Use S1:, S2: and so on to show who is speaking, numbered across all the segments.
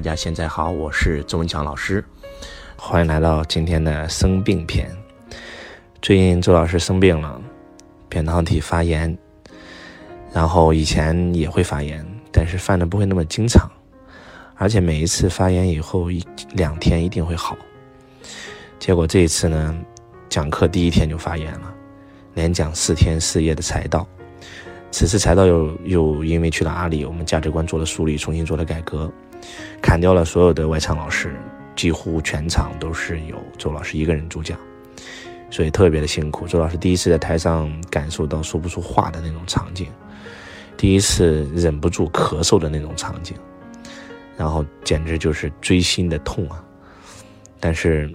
S1: 大家现在好，我是周文强老师，欢迎来到今天的生病篇。最近周老师生病了，扁桃体发炎，然后以前也会发炎，但是犯的不会那么经常，而且每一次发炎以后一两天一定会好。结果这一次呢，讲课第一天就发炎了，连讲四天四夜的财道。此次财道又又因为去了阿里，我们价值观做了梳理，重新做了改革。砍掉了所有的外场老师，几乎全场都是由周老师一个人主讲，所以特别的辛苦。周老师第一次在台上感受到说不出话的那种场景，第一次忍不住咳嗽的那种场景，然后简直就是锥心的痛啊！但是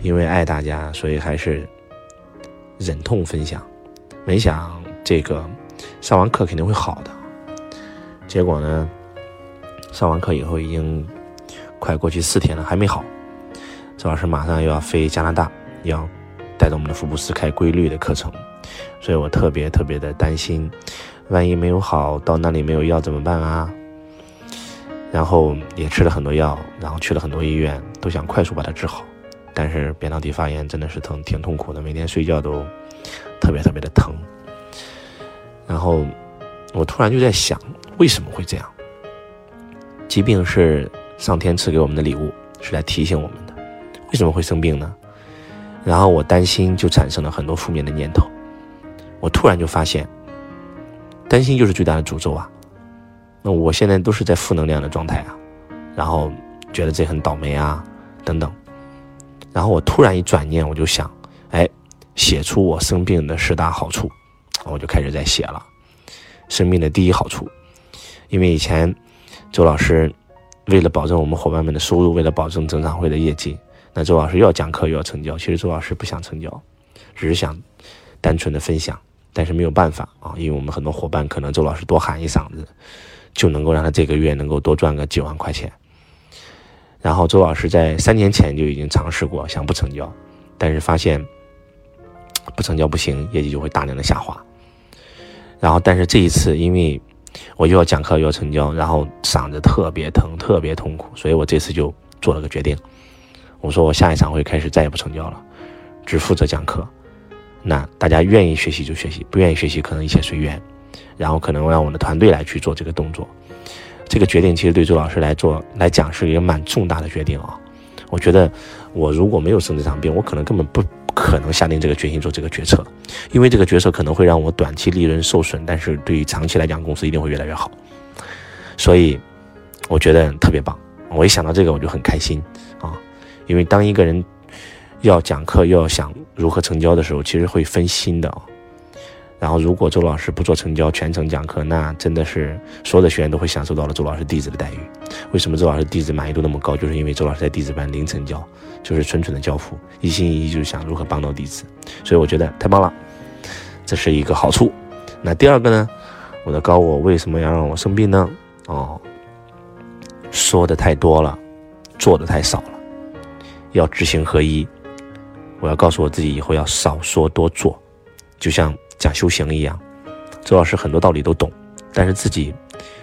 S1: 因为爱大家，所以还是忍痛分享。没想这个上完课肯定会好的，结果呢？上完课以后，已经快过去四天了，还没好。周老师马上又要飞加拿大，要带着我们的福布斯开规律的课程，所以我特别特别的担心，万一没有好，到那里没有药怎么办啊？然后也吃了很多药，然后去了很多医院，都想快速把它治好，但是扁桃体发炎真的是疼，挺痛苦的，每天睡觉都特别特别的疼。然后我突然就在想，为什么会这样？疾病是上天赐给我们的礼物，是来提醒我们的。为什么会生病呢？然后我担心，就产生了很多负面的念头。我突然就发现，担心就是最大的诅咒啊！那我现在都是在负能量的状态啊，然后觉得自己很倒霉啊，等等。然后我突然一转念，我就想，哎，写出我生病的十大好处，我就开始在写了。生病的第一好处，因为以前。周老师为了保证我们伙伴们的收入，为了保证整场会的业绩，那周老师又要讲课又要成交。其实周老师不想成交，只是想单纯的分享，但是没有办法啊，因为我们很多伙伴可能周老师多喊一嗓子，就能够让他这个月能够多赚个几万块钱。然后周老师在三年前就已经尝试过想不成交，但是发现不成交不行，业绩就会大量的下滑。然后但是这一次因为。我又要讲课又要成交，然后嗓子特别疼，特别痛苦，所以我这次就做了个决定，我说我下一场会开始再也不成交了，只负责讲课。那大家愿意学习就学习，不愿意学习可能一切随缘。然后可能让我的团队来去做这个动作。这个决定其实对周老师来做来讲是一个蛮重大的决定啊。我觉得我如果没有生这场病，我可能根本不。可能下定这个决心做这个决策，因为这个决策可能会让我短期利润受损，但是对于长期来讲，公司一定会越来越好。所以我觉得特别棒。我一想到这个，我就很开心啊！因为当一个人要讲课，又要想如何成交的时候，其实会分心的啊。然后，如果周老师不做成交，全程讲课，那真的是所有的学员都会享受到了周老师弟子的待遇。为什么周老师弟子满意度那么高？就是因为周老师在弟子班零成交，就是纯纯的交付，一心一意就是想如何帮到弟子。所以我觉得太棒了，这是一个好处。那第二个呢？我的高我为什么要让我生病呢？哦，说的太多了，做的太少了，要知行合一。我要告诉我自己，以后要少说多做，就像。讲修行一样，周老师很多道理都懂，但是自己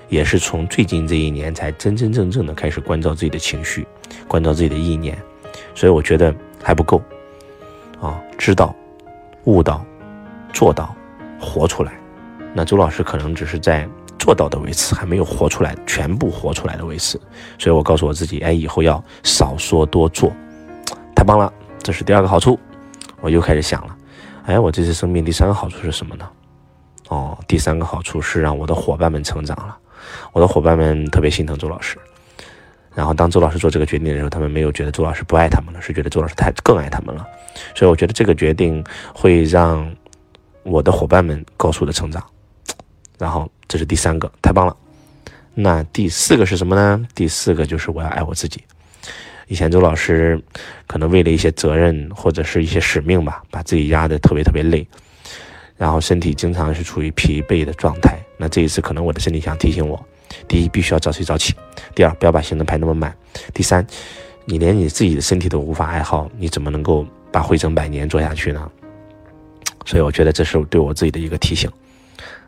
S1: 也是从最近这一年才真真正正的开始关照自己的情绪，关照自己的意念，所以我觉得还不够啊！知道、悟到、做到、活出来，那周老师可能只是在做到的位置，还没有活出来，全部活出来的位置。所以我告诉我自己，哎，以后要少说多做，太棒了！这是第二个好处，我又开始想了。哎，我这次生病第三个好处是什么呢？哦，第三个好处是让我的伙伴们成长了。我的伙伴们特别心疼周老师，然后当周老师做这个决定的时候，他们没有觉得周老师不爱他们了，是觉得周老师太更爱他们了。所以我觉得这个决定会让我的伙伴们高速的成长。然后这是第三个，太棒了。那第四个是什么呢？第四个就是我要爱我自己。以前周老师可能为了一些责任或者是一些使命吧，把自己压得特别特别累，然后身体经常是处于疲惫的状态。那这一次可能我的身体想提醒我：第一，必须要早睡早起；第二，不要把行程排那么满；第三，你连你自己的身体都无法爱好，你怎么能够把汇成百年做下去呢？所以我觉得这是对我自己的一个提醒，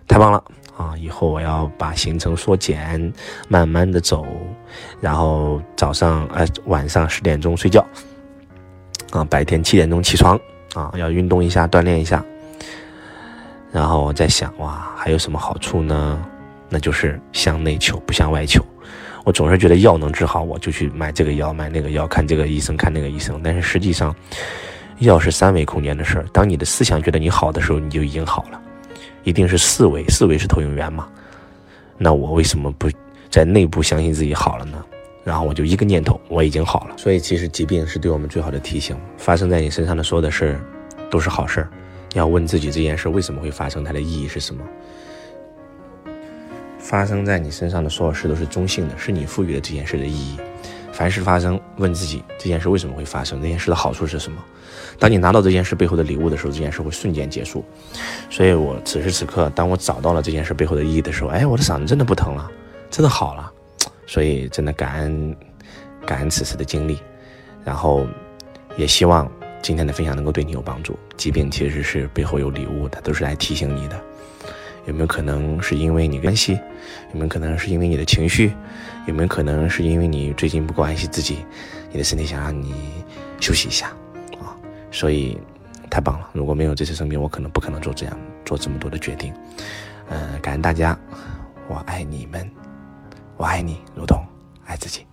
S1: 太棒了啊，以后我要把行程缩减，慢慢的走，然后早上呃晚上十点钟睡觉，啊，白天七点钟起床，啊，要运动一下，锻炼一下。然后我在想，哇，还有什么好处呢？那就是向内求，不向外求。我总是觉得药能治好，我就去买这个药，买那个药，看这个医生，看那个医生。但是实际上，药是三维空间的事儿。当你的思想觉得你好的时候，你就已经好了。一定是四维，四维是投影源嘛？那我为什么不在内部相信自己好了呢？然后我就一个念头，我已经好了。所以其实疾病是对我们最好的提醒。发生在你身上的所有的事，都是好事儿。要问自己这件事为什么会发生，它的意义是什么？发生在你身上的所有事都是中性的，是你赋予了这件事的意义。凡事发生，问自己这件事为什么会发生，这件事的好处是什么？当你拿到这件事背后的礼物的时候，这件事会瞬间结束。所以我此时此刻，当我找到了这件事背后的意义的时候，哎，我的嗓子真的不疼了，真的好了。所以真的感恩，感恩此次的经历，然后也希望今天的分享能够对你有帮助。疾病其实是背后有礼物的，都是来提醒你的。有没有可能是因为你关系？有没有可能是因为你的情绪？有没有可能是因为你最近不够爱惜自己？你的身体想让你休息一下啊！所以太棒了！如果没有这次生病，我可能不可能做这样做这么多的决定。嗯，感恩大家，我爱你们，我爱你，如同爱自己。